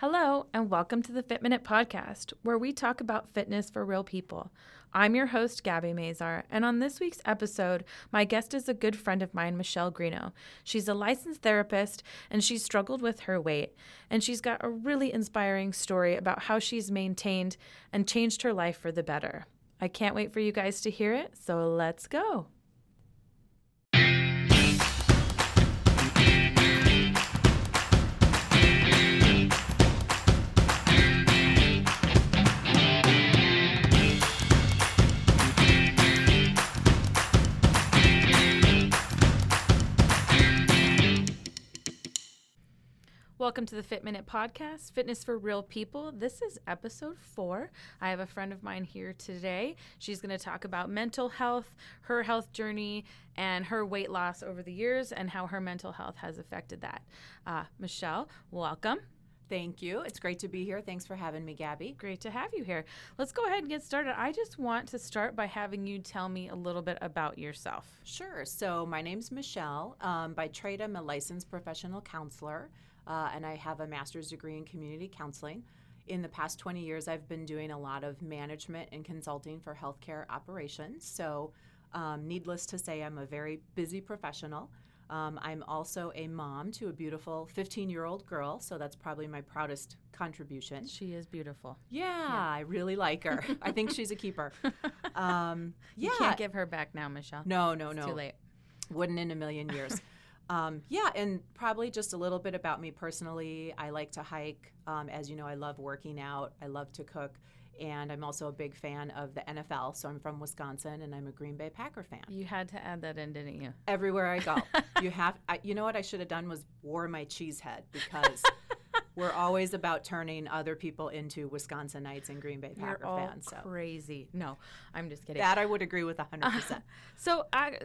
Hello, and welcome to the Fit Minute Podcast, where we talk about fitness for real people. I'm your host, Gabby Mazar, and on this week's episode, my guest is a good friend of mine, Michelle Greeno. She's a licensed therapist, and she's struggled with her weight, and she's got a really inspiring story about how she's maintained and changed her life for the better. I can't wait for you guys to hear it, so let's go. Welcome to the Fit Minute Podcast, Fitness for Real People. This is episode four. I have a friend of mine here today. She's going to talk about mental health, her health journey, and her weight loss over the years, and how her mental health has affected that. Uh, Michelle, welcome. Thank you. It's great to be here. Thanks for having me, Gabby. Great to have you here. Let's go ahead and get started. I just want to start by having you tell me a little bit about yourself. Sure. So, my name's Michelle. Um, by trade, I'm a licensed professional counselor uh, and I have a master's degree in community counseling. In the past 20 years, I've been doing a lot of management and consulting for healthcare operations. So, um, needless to say, I'm a very busy professional. Um, I'm also a mom to a beautiful 15 year old girl, so that's probably my proudest contribution. She is beautiful. Yeah, yeah. I really like her. I think she's a keeper. Um, yeah. You can't give her back now, Michelle. No, no, it's no. Too late. Wouldn't in a million years. Um, yeah, and probably just a little bit about me personally. I like to hike. Um, as you know, I love working out. I love to cook. And I'm also a big fan of the NFL. So I'm from Wisconsin and I'm a Green Bay Packer fan. You had to add that in, didn't you? Everywhere I go. you have, I, you know what I should have done was wore my cheese head because we're always about turning other people into Wisconsinites and Green Bay Packer You're fans. So. Crazy. No, I'm just kidding. That I would agree with 100%. Uh, so I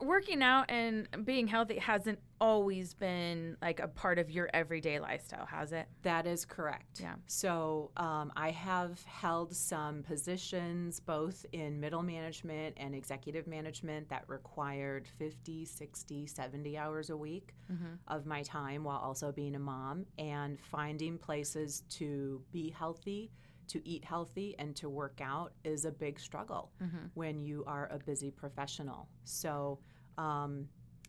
working out and being healthy hasn't always been like a part of your everyday lifestyle, has it? That is correct. Yeah. So um, I have held some positions both in middle management and executive management that required 50, 60, 70 hours a week mm-hmm. of my time while also being a mom and finding places to be healthy to eat healthy and to work out is a big struggle mm-hmm. when you are a busy professional. So, um,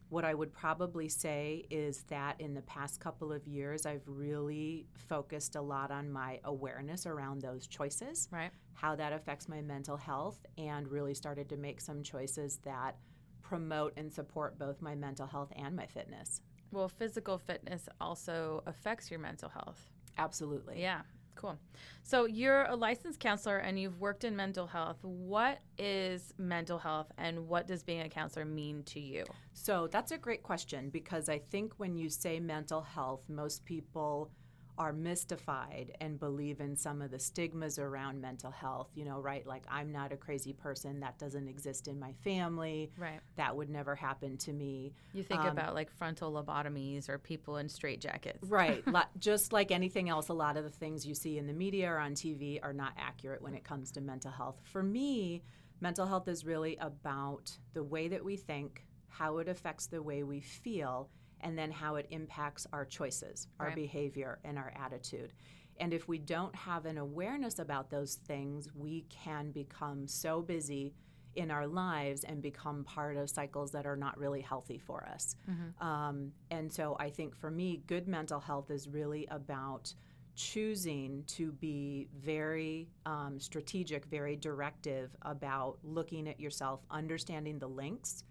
what I would probably say is that in the past couple of years, I've really focused a lot on my awareness around those choices, right? How that affects my mental health, and really started to make some choices that promote and support both my mental health and my fitness. Well, physical fitness also affects your mental health. Absolutely. Yeah. Cool. So you're a licensed counselor and you've worked in mental health. What is mental health and what does being a counselor mean to you? So that's a great question because I think when you say mental health, most people are mystified and believe in some of the stigmas around mental health, you know, right? Like, I'm not a crazy person. That doesn't exist in my family. Right. That would never happen to me. You think um, about like frontal lobotomies or people in straitjackets. Right. Just like anything else, a lot of the things you see in the media or on TV are not accurate when it comes to mental health. For me, mental health is really about the way that we think, how it affects the way we feel and then how it impacts our choices, our right. behavior, and our attitude. And if we don't have an awareness about those things, we can become so busy in our lives and become part of cycles that are not really healthy for us. Mm-hmm. Um, and so I think for me, good mental health is really about choosing to be very um, strategic, very directive about looking at yourself, understanding the links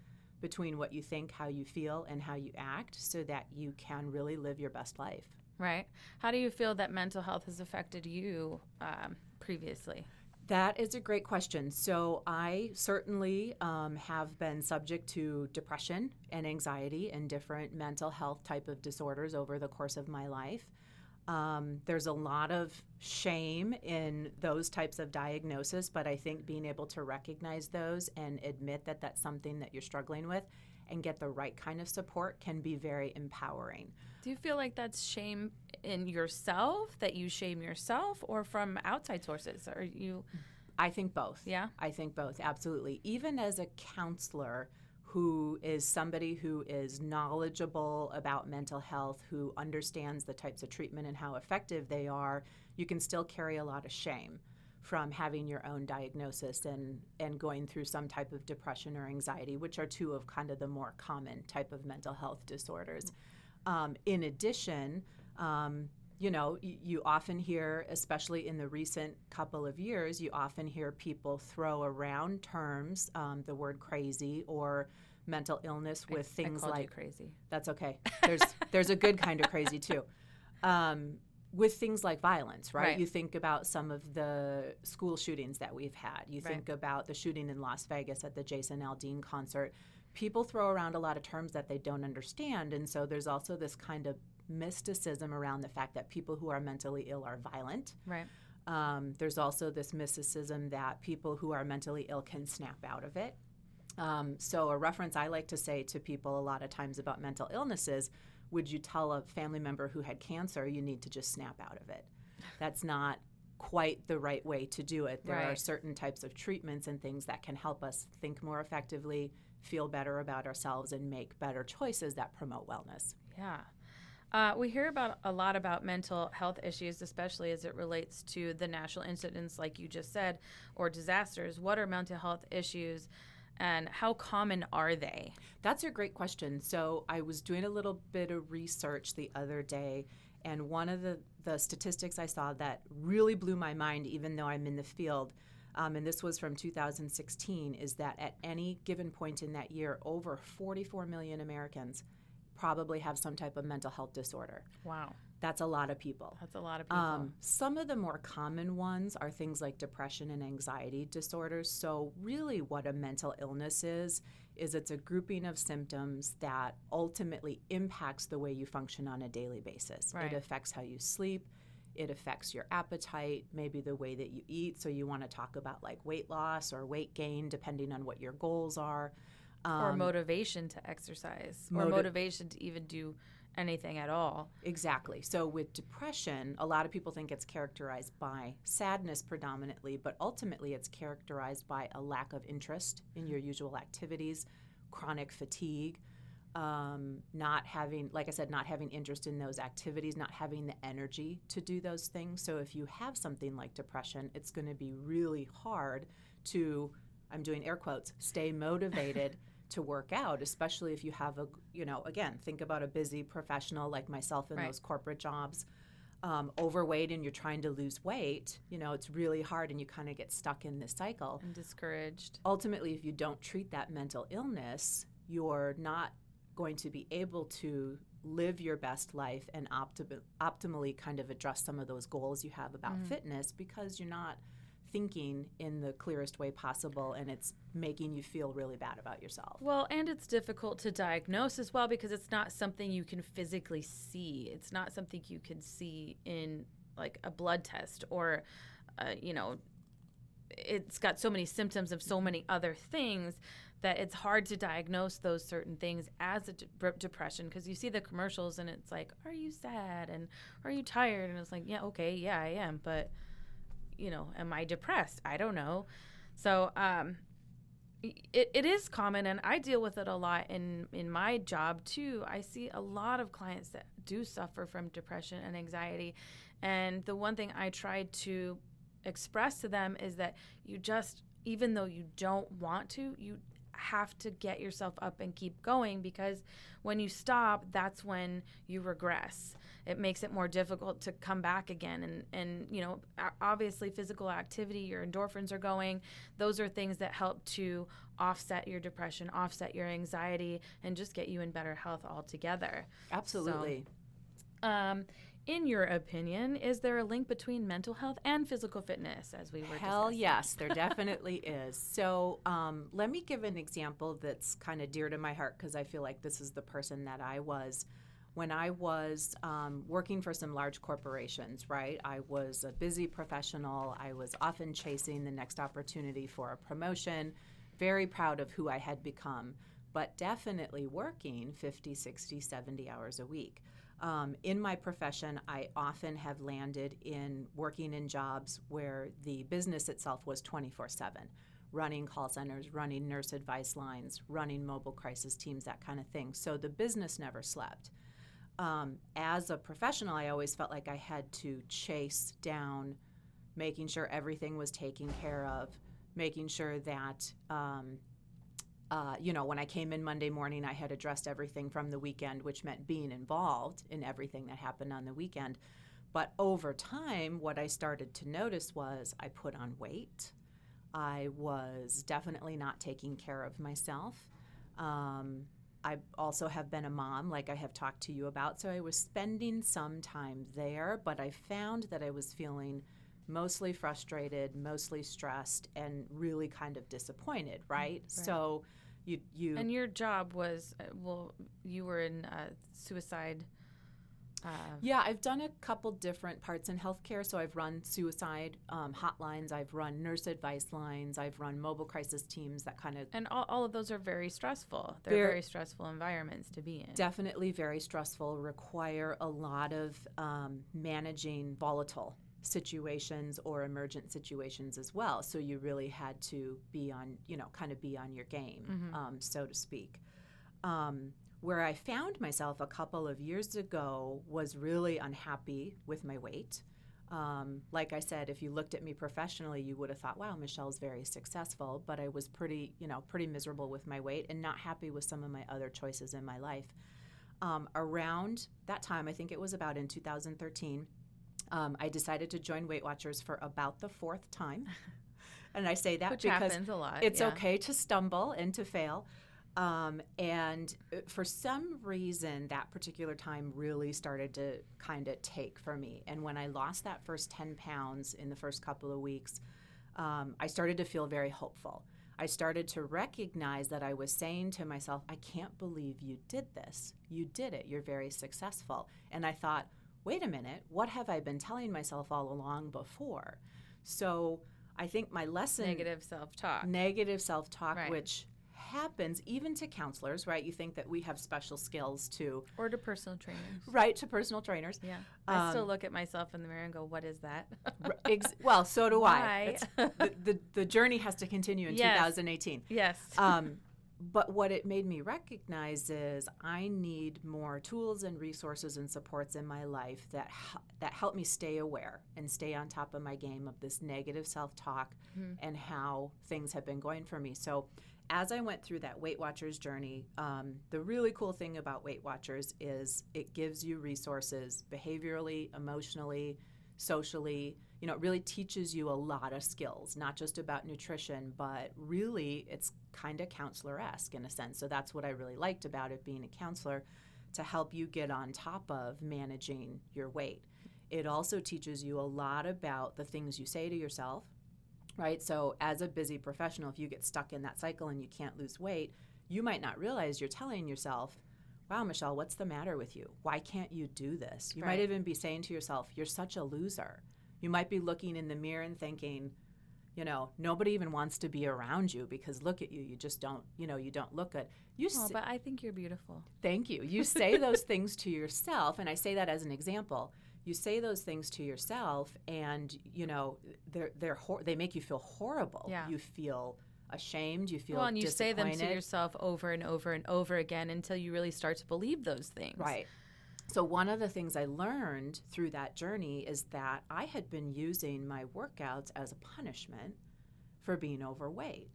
between what you think, how you feel, and how you act so that you can really live your best life. Right. How do you feel that mental health has affected you um, previously? That is a great question. So, I certainly um, have been subject to depression and anxiety and different mental health type of disorders over the course of my life. Um, there's a lot of shame in those types of diagnosis, but I think being able to recognize those and admit that that's something that you're struggling with and get the right kind of support can be very empowering. Do you feel like that's shame in yourself, that you shame yourself, or from outside sources? Are you? I think both. Yeah. I think both, absolutely. Even as a counselor, who is somebody who is knowledgeable about mental health, who understands the types of treatment and how effective they are, you can still carry a lot of shame from having your own diagnosis and, and going through some type of depression or anxiety, which are two of kind of the more common type of mental health disorders. Um, in addition, um, you know, you, often hear, especially in the recent couple of years, you often hear people throw around terms, um, the word crazy or mental illness with I, things I like crazy. That's okay. There's there's a good kind of crazy too. Um, with things like violence, right? Right. You think about some of the school shootings that we've had. You Right. think about the shooting in Las Vegas at the Jason Aldean concert. People throw around a lot of terms that they don't understand, and so there's also this kind of mysticism around the fact that people who are mentally ill are violent. Right. Um, there's also this mysticism that people who are mentally ill can snap out of it. Um, so, a reference I like to say to people a lot of times about mental illnesses would you tell a family member who had cancer, you need to just snap out of it? That's not quite the right way to do it. There are certain types of treatments and things that can help us think more effectively, feel better about ourselves, and make better choices that promote wellness. Yeah. Uh, we hear about a lot about mental health issues, especially as it relates to the national incidents, like you just said, or disasters. What are mental health issues, and how common are they? That's a great question. So I was doing a little bit of research the other day, and one of the, the statistics I saw that really blew my mind, even though I'm in the field, um, and this was from 2016, is that at any given point in that year, over 44 million Americans probably have some type of mental health disorder. Wow, That's a lot of people. that's a lot of people. Um, some of the more common ones are things like depression and anxiety disorders. So, really, what a mental illness is, is it's a grouping of symptoms that ultimately impacts the way you function on a daily basis. Right. It affects how you sleep, it affects your appetite, maybe the way that you eat. So, you want to talk about like weight loss or weight gain, depending on what your goals are. Or Um, motivation to exercise, or motivation to even do anything at all. Exactly. So with depression, a lot of people think it's characterized by sadness predominantly, but ultimately it's characterized by a lack of interest in your usual activities, chronic fatigue, um, not having, like I said, not having interest in those activities, not having the energy to do those things. So if you have something like depression, it's going to be really hard to, I'm doing air quotes, stay motivated. To work out, especially if you have a, you know, again, think about a busy professional like myself in Right. those corporate jobs, um, overweight, and you're trying to lose weight. You know, it's really hard, and you kind of get stuck in this cycle. And discouraged. Ultimately, if you don't treat that mental illness, you're not going to be able to live your best life and optim- optimally kind of address some of those goals you have about fitness because you're not thinking in the clearest way possible and it's making you feel really bad about yourself. Well, and it's difficult to diagnose as well because it's not something you can physically see. It's not something you can see in like a blood test or, uh, you know, it's got so many symptoms of so many other things that it's hard to diagnose those certain things as a de- depression because you see the commercials and it's like, are you sad and are you tired? And it's like, yeah, okay, yeah, I am, but you know, am I depressed? I don't know. So, um, it, it is common and i deal with it a lot in in my job too i see a lot of clients that do suffer from depression and anxiety and the one thing i try to express to them is that you just even though you don't want to you have to get yourself up and keep going because when you stop that's when you regress it makes it more difficult to come back again and and you know obviously physical activity your endorphins are going those are things that help to offset your depression offset your anxiety and just get you in better health altogether Absolutely. um, in your opinion is there a link between mental health and physical fitness as we were discussing? Hell discussing? yes, there definitely is. So um, let me give an example that's kind of dear to my heart because I feel like this is the person that I was when I was um, working for some large corporations, right? I was a busy professional. I was often chasing the next opportunity for a promotion, very proud of who I had become, but definitely working 50, 60, 70 hours a week. Um, in my profession, I often have landed in working in jobs where the business itself was 24 7, running call centers, running nurse advice lines, running mobile crisis teams, that kind of thing. So the business never slept. Um, as a professional, I always felt like I had to chase down making sure everything was taken care of, making sure that, um, uh, you know, when I came in Monday morning, I had addressed everything from the weekend, which meant being involved in everything that happened on the weekend. But over time, what I started to notice was I put on weight. I was definitely not taking care of myself. Um, I also have been a mom, like I have talked to you about. So I was spending some time there, but I found that I was feeling mostly frustrated, mostly stressed, and really kind of disappointed, right? right. So you you and your job was uh, well, you were in uh, suicide. Uh, yeah, I've done a couple different parts in healthcare. So I've run suicide um, hotlines, I've run nurse advice lines, I've run mobile crisis teams, that kind of. And all, all of those are very stressful. They're very, very, stressful environments to be in. Definitely very stressful, require a lot of um, managing volatile situations or emergent situations as well. So you really had to be on, you know, kind of be on your game, mm-hmm. um, so to speak. Um, where I found myself a couple of years ago was really unhappy with my weight. Um, like I said, if you looked at me professionally, you would have thought, "Wow, Michelle's very successful." But I was pretty, you know, pretty miserable with my weight and not happy with some of my other choices in my life. Um, around that time, I think it was about in 2013, um, I decided to join Weight Watchers for about the fourth time. and I say that Which because it's yeah. okay to stumble and to fail. Um, and uh, for some reason, that particular time really started to kind of take for me. And when I lost that first 10 pounds in the first couple of weeks, um, I started to feel very hopeful. I started to recognize that I was saying to myself, I can't believe you did this. You did it. You're very successful. And I thought, wait a minute, what have I been telling myself all along before? So I think my lesson negative self talk. Negative self talk, right. which happens even to counselors, right? You think that we have special skills to or to personal trainers. Right, to personal trainers. Yeah. Um, I still look at myself in the mirror and go, "What is that?" ex- well, so do I. the, the, the journey has to continue in yes. 2018. Yes. Um, but what it made me recognize is I need more tools and resources and supports in my life that that help me stay aware and stay on top of my game of this negative self-talk mm-hmm. and how things have been going for me. So as I went through that Weight Watchers journey, um, the really cool thing about Weight Watchers is it gives you resources behaviorally, emotionally, socially. You know, it really teaches you a lot of skills, not just about nutrition, but really it's kind of counselor esque in a sense. So that's what I really liked about it being a counselor to help you get on top of managing your weight. It also teaches you a lot about the things you say to yourself, right? So, as a busy professional, if you get stuck in that cycle and you can't lose weight, you might not realize you're telling yourself, Wow, Michelle, what's the matter with you? Why can't you do this? You right. might even be saying to yourself, You're such a loser. You might be looking in the mirror and thinking, you know nobody even wants to be around you because look at you you just don't you know you don't look good you oh, but i think you're beautiful thank you you say those things to yourself and i say that as an example you say those things to yourself and you know they're they're hor- they make you feel horrible yeah. you feel ashamed you feel well and you say them to yourself over and over and over again until you really start to believe those things right so, one of the things I learned through that journey is that I had been using my workouts as a punishment for being overweight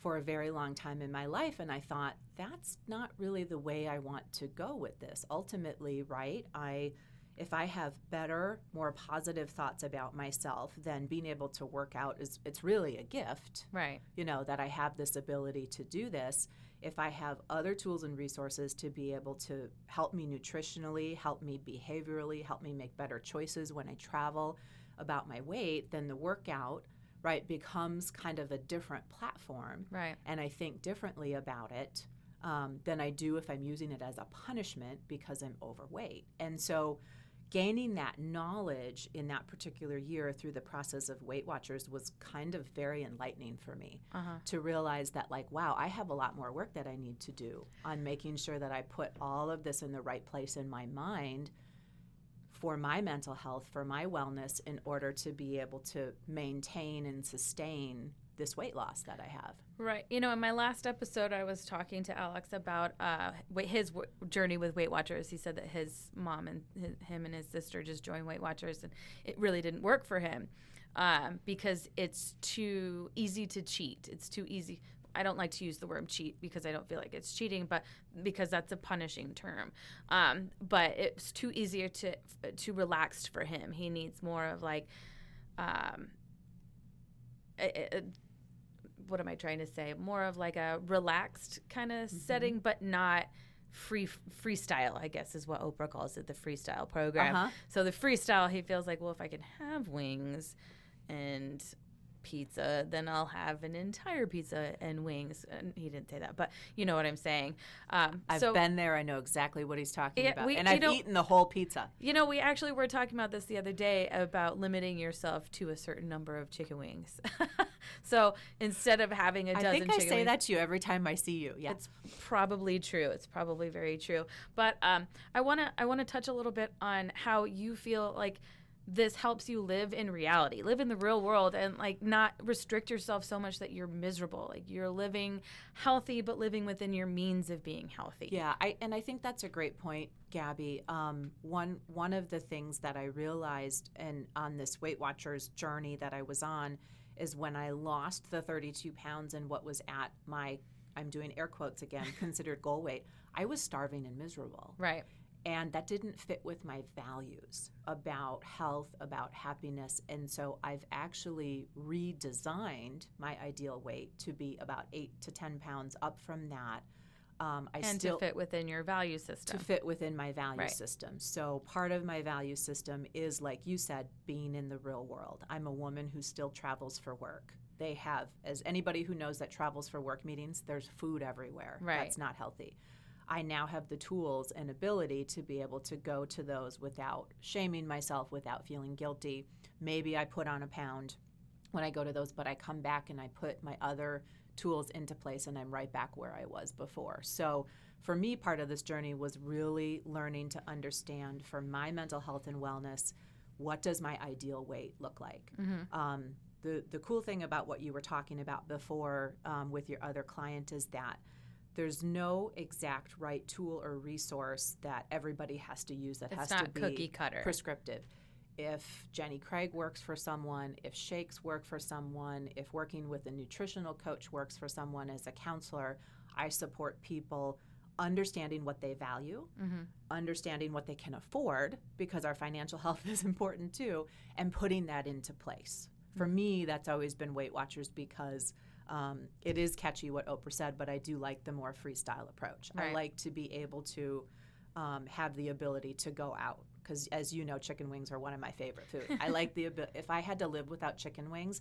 for a very long time in my life. And I thought, that's not really the way I want to go with this. Ultimately, right? I if I have better, more positive thoughts about myself, then being able to work out is it's really a gift. Right. You know, that I have this ability to do this if I have other tools and resources to be able to help me nutritionally, help me behaviorally, help me make better choices when I travel about my weight, then the workout right becomes kind of a different platform right and i think differently about it um, than i do if i'm using it as a punishment because i'm overweight and so gaining that knowledge in that particular year through the process of Weight Watchers was kind of very enlightening for me uh-huh. to realize that, like, wow, I have a lot more work that I need to do on making sure that I put all of this in the right place in my mind for my mental health, for my wellness, in order to be able to maintain and sustain this weight loss that I have. Right. You know, in my last episode, I was talking to Alex about uh, his w- journey with Weight Watchers. He said that his mom and his, him and his sister just joined Weight Watchers, and it really didn't work for him um, because it's too easy to cheat. It's too easy. I don't like to use the word cheat because I don't feel like it's cheating, but because that's a punishing term. Um, but it's too easier to too relaxed for him. He needs more of like, um, a, a, what am I trying to say? More of like a relaxed kind of mm-hmm. setting, but not free freestyle i guess is what oprah calls it the freestyle program uh-huh. so the freestyle he feels like well if i can have wings and pizza, then I'll have an entire pizza and wings. And he didn't say that, but you know what I'm saying. Um, I've so, been there. I know exactly what he's talking yeah, about. We, and I've know, eaten the whole pizza. You know, we actually were talking about this the other day about limiting yourself to a certain number of chicken wings. so instead of having a dozen, I think I say wings, that to you every time I see you. Yeah, it's probably true. It's probably very true. But um, I want to I want to touch a little bit on how you feel like this helps you live in reality, live in the real world, and like not restrict yourself so much that you're miserable. Like you're living healthy, but living within your means of being healthy. Yeah, I and I think that's a great point, Gabby. Um, one one of the things that I realized and on this Weight Watchers journey that I was on is when I lost the 32 pounds and what was at my I'm doing air quotes again considered goal weight. I was starving and miserable. Right and that didn't fit with my values about health, about happiness. And so I've actually redesigned my ideal weight to be about eight to 10 pounds up from that. Um, I and still, to fit within your value system. To fit within my value right. system. So part of my value system is, like you said, being in the real world. I'm a woman who still travels for work. They have, as anybody who knows that travels for work meetings, there's food everywhere. Right. That's not healthy. I now have the tools and ability to be able to go to those without shaming myself, without feeling guilty. Maybe I put on a pound when I go to those, but I come back and I put my other tools into place and I'm right back where I was before. So for me, part of this journey was really learning to understand for my mental health and wellness what does my ideal weight look like? Mm-hmm. Um, the, the cool thing about what you were talking about before um, with your other client is that there's no exact right tool or resource that everybody has to use that it's has to be cookie cutter. prescriptive. If Jenny Craig works for someone, if shakes work for someone, if working with a nutritional coach works for someone as a counselor, I support people understanding what they value, mm-hmm. understanding what they can afford, because our financial health is important too, and putting that into place. For mm-hmm. me, that's always been Weight Watchers because – um, it is catchy what Oprah said, but I do like the more freestyle approach. Right. I like to be able to um, have the ability to go out because, as you know, chicken wings are one of my favorite food. I like the if I had to live without chicken wings,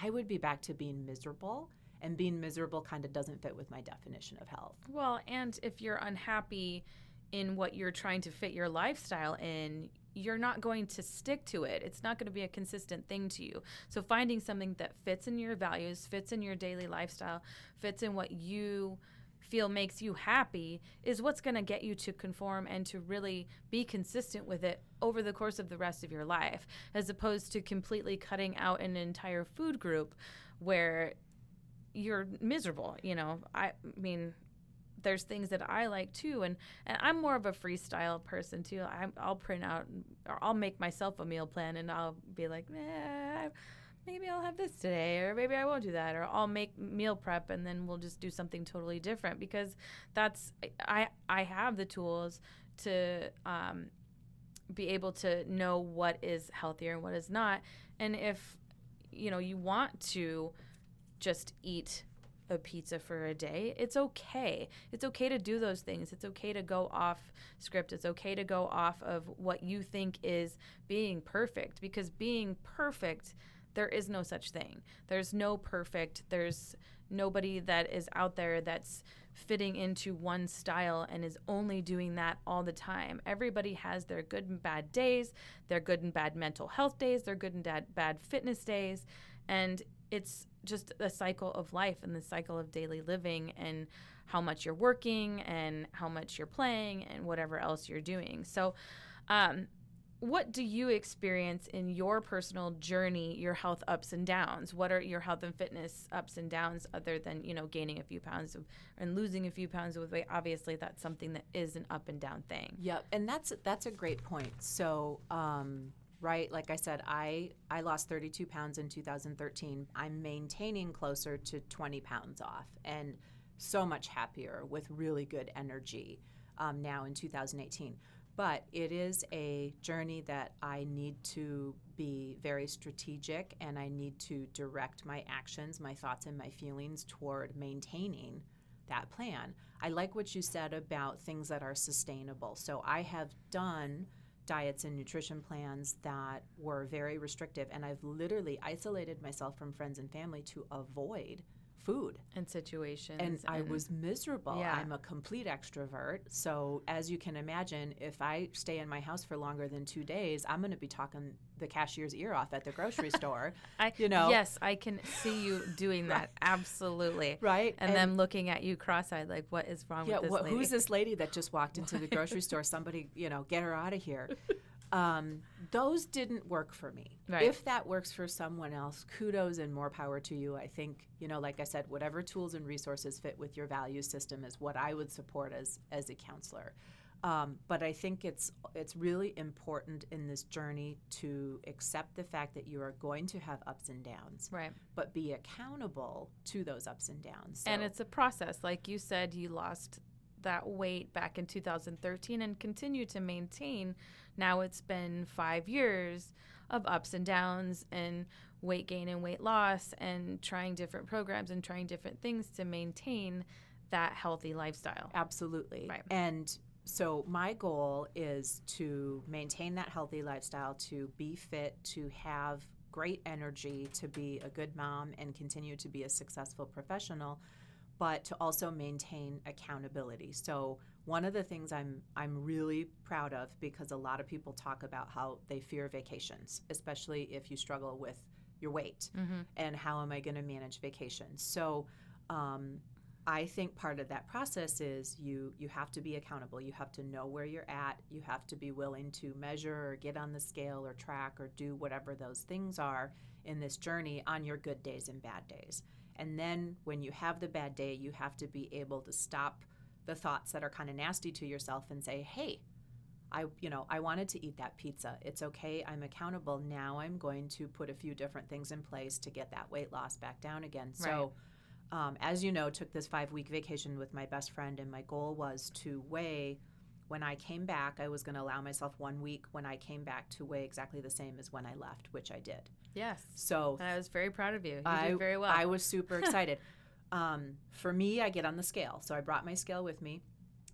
I would be back to being miserable. And being miserable kind of doesn't fit with my definition of health. Well, and if you're unhappy in what you're trying to fit your lifestyle in, you're not going to stick to it. It's not going to be a consistent thing to you. So finding something that fits in your values, fits in your daily lifestyle, fits in what you feel makes you happy is what's going to get you to conform and to really be consistent with it over the course of the rest of your life as opposed to completely cutting out an entire food group where you're miserable you know i mean there's things that I like too, and and I'm more of a freestyle person too. I, will print out or I'll make myself a meal plan, and I'll be like, eh, maybe I'll have this today, or maybe I won't do that, or I'll make meal prep, and then we'll just do something totally different because that's I I have the tools to um, be able to know what is healthier and what is not, and if you know you want to just eat a pizza for a day. It's okay. It's okay to do those things. It's okay to go off script. It's okay to go off of what you think is being perfect because being perfect, there is no such thing. There's no perfect. There's nobody that is out there that's fitting into one style and is only doing that all the time. Everybody has their good and bad days, their good and bad mental health days, their good and bad, bad fitness days. And it's just a cycle of life and the cycle of daily living and how much you're working and how much you're playing and whatever else you're doing. So, um, what do you experience in your personal journey, your health ups and downs? What are your health and fitness ups and downs other than, you know, gaining a few pounds of, and losing a few pounds of weight? Obviously, that's something that is an up and down thing. Yep, and that's that's a great point. So, um, right, like I said, I I lost 32 pounds in 2013. I'm maintaining closer to 20 pounds off, and so much happier with really good energy um, now in 2018. But it is a journey that I need to be very strategic and I need to direct my actions, my thoughts, and my feelings toward maintaining that plan. I like what you said about things that are sustainable. So I have done diets and nutrition plans that were very restrictive, and I've literally isolated myself from friends and family to avoid food and situations. And, I was miserable. Yeah. I'm a complete extrovert. So, as you can imagine, if I stay in my house for longer than two days, I'm going to be talking the cashier's ear off at the grocery store. I, you know? Yes, I can see you doing that. Absolutely. Right. And, then looking at you cross-eyed, like, what is wrong yeah, with this what, lady? who's this lady that just walked into the grocery store? Somebody, you know, get her out of here. Um, those didn't work for me. Right. If that works for someone else, kudos and more power to you. I think, you know, like I said, whatever tools and resources fit with your value system is what I would support as as a counselor. Um, but I think it's it's really important in this journey to accept the fact that you are going to have ups and downs, Right. but be accountable to those ups and downs. and it's a process. Like you said, you lost that weight back in 2013 and continue to maintain. Now it's been five years of ups and downs and weight gain and weight loss and trying different programs and trying different things to maintain that healthy lifestyle. Absolutely. Right. And so my goal is to maintain that healthy lifestyle, to be fit, to have great energy, to be a good mom and continue to be a successful professional, but to also maintain accountability. So one of the things I'm I'm really proud of because a lot of people talk about how they fear vacations, especially if you struggle with your weight Mm-hmm. and how am I going to manage vacations. So um, I think part of that process is you you have to be accountable. You have to know where you're at. You have to be willing to measure or get on the scale or track or do whatever those things are in this journey on your good days and bad days. And then when you have the bad day, you have to be able to stop the thoughts that are kind of nasty to yourself and say, "Hey, I you know, I wanted to eat that pizza. It's okay. I'm accountable. Now I'm going to put a few different things in place to get that weight loss back down again." So um, as you know, took this five week vacation with my best friend, and my goal was to weigh. When I came back, I was going to allow myself one week when I came back to weigh exactly the same as when I left, which I did. Yes. So And I was very proud of you. You I, did very well. I was super excited. um, for me, I get on the scale. So I brought my scale with me.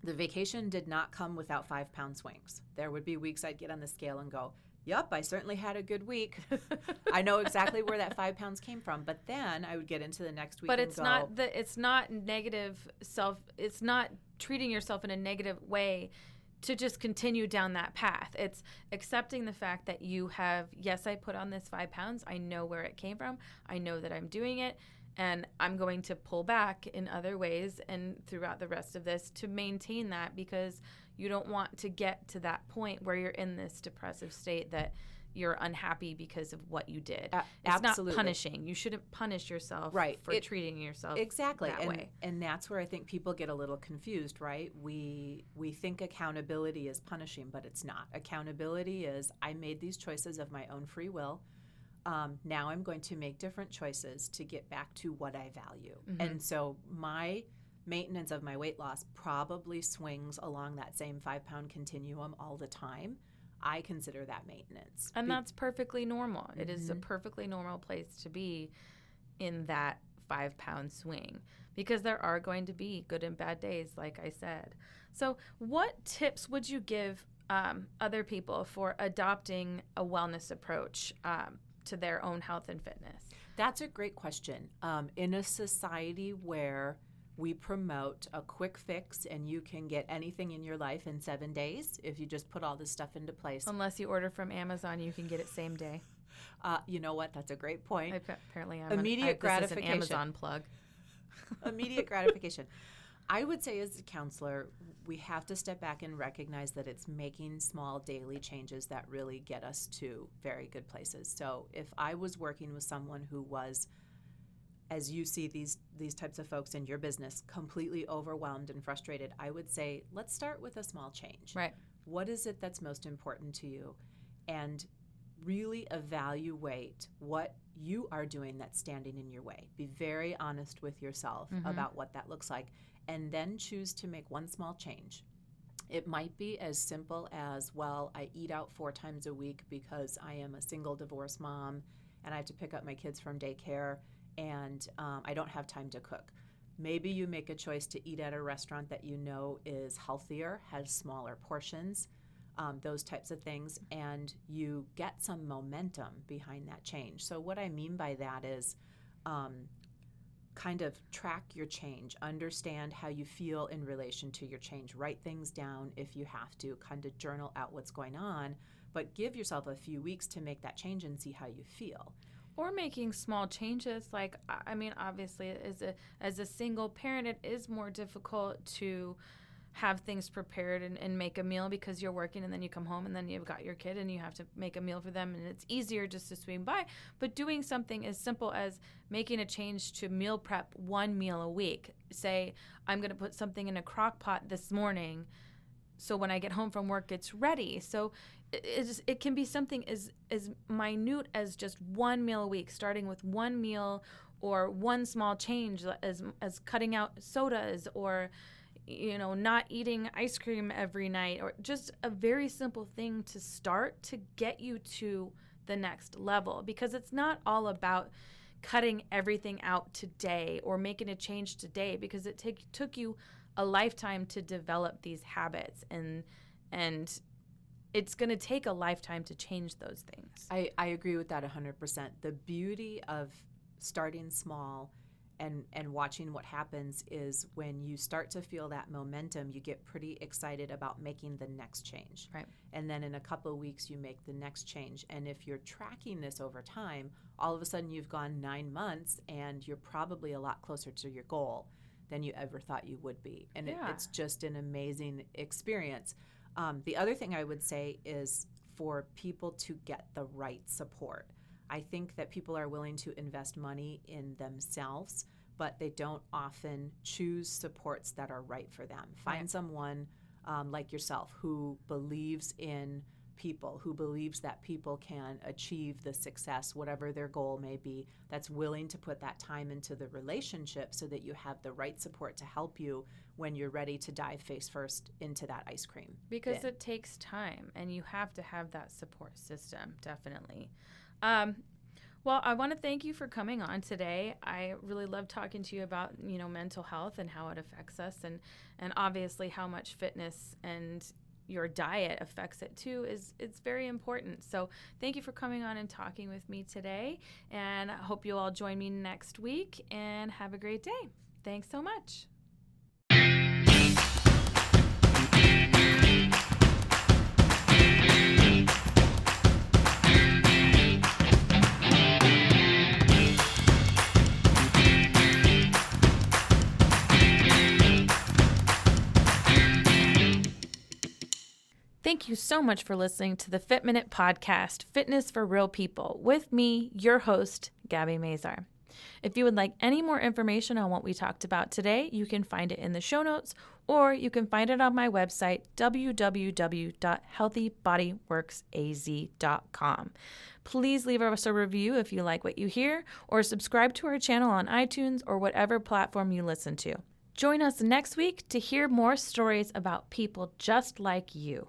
The vacation did not come without five pound swings. There would be weeks I'd get on the scale and go, Yep, I certainly had a good week. I know exactly where that five pounds came from. But then I would get into the next week. but it's go, not the it's not negative self it's not treating yourself in a negative way to just continue down that path it's accepting the fact that you have yes i put on this five pounds i know where it came from i know that i'm doing it and i'm going to pull back in other ways and throughout the rest of this to maintain that because you don't want to get to that point where you're in this depressive state that you're unhappy because of what you did. A- it's absolutely. not punishing. You shouldn't punish yourself Right. for It- treating yourself exactly that and, way. and that's where i think people get a little confused right we we think accountability is punishing but it's not accountability is i made these choices of my own free will um, now i'm going to make different choices to get back to what i value Mhm. and so my maintenance of my weight loss probably swings along that same five pound continuum all the time i consider that maintenance And that's perfectly normal. It is a Mhm. perfectly normal place to be in that five pound swing because there are going to be good and bad days, like I said. So, what tips would you give um, other people for adopting a wellness approach um, to their own health and fitness? That's a great question. Um, in a society where we promote a quick fix and you can get anything in your life in seven days if you just put all this stuff into place, Unless you order from Amazon, you can get it same day. uh, you know what? That's a great point. I, apparently, I'm Immediate an, I, this is an gratification. Amazon plug. Immediate gratification. I would say, as a counselor, we have to step back and recognize that it's making small daily changes that really get us to very good places. So, if I was working with someone who was as you see these these types of folks in your business completely overwhelmed and frustrated, I would say let's start with a small change. Right. What is it that's most important to you? And really evaluate what you are doing that's standing in your way. Be very honest with yourself mm-hmm. about what that looks like and then choose to make one small change. It might be as simple as, well, I eat out four times a week because I am a single divorced mom and I have to pick up my kids from daycare and um, I don't have time to cook. Maybe you make a choice to eat at a restaurant that you know is healthier, has smaller portions, um, those types of things, and you get some momentum behind that change. So, what I mean by that is um, kind of track your change, understand how you feel in relation to your change, write things down if you have to, kind of journal out what's going on, but give yourself a few weeks to make that change and see how you feel or making small changes like i mean obviously as a as a single parent it is more difficult to have things prepared and, and make a meal because you're working and then you come home and then you've got your kid and you have to make a meal for them and it's easier just to swing by but doing something as simple as making a change to meal prep one meal a week say i'm going to put something in a crock pot this morning so when I get home from work, it's ready. So it, it can be something as as minute as just one meal a week, starting with one meal or one small change, as as cutting out sodas or you know not eating ice cream every night, or just a very simple thing to start to get you to the next level. Because it's not all about cutting everything out today or making a change today, because it take, took you a lifetime to develop these habits and and it's going to take a lifetime to change those things. I, I agree with that 100%. The beauty of starting small and, and watching what happens is when you start to feel that momentum, you get pretty excited about making the next change. Right. And then in a couple of weeks, you make the next change. And if you're tracking this over time, all of a sudden you've gone nine months and you're probably a lot closer to your goal than you ever thought you would be. And yeah. it, it's just an amazing experience. Um, the other thing I would say is for people to get the right support. I think that people are willing to invest money in themselves, but they don't often choose supports that are right for them. Find right. someone um, like yourself who believes in people, who believes that people can achieve the success, whatever their goal may be, that's willing to put that time into the relationship so that you have the right support to help you when you're ready to dive face first into that ice cream. Because bin. it takes time and you have to have that support system, definitely. Um, well, I want to thank you for coming on today. I really love talking to you about, you know, mental health and how it affects us and and obviously how much fitness and your diet affects it too is it's very important. So thank you for coming on and talking with me today. And I hope you'll all join me next week and have a great day. Thanks so much. Thank you so much for listening to the Fit Minute podcast, Fitness for Real People, with me, your host, Gabby Mazar. If you would like any more information on what we talked about today, you can find it in the show notes or you can find it on my website, www.healthybodyworksaz.com. Please leave us a review if you like what you hear, or subscribe to our channel on iTunes or whatever platform you listen to. Join us next week to hear more stories about people just like you.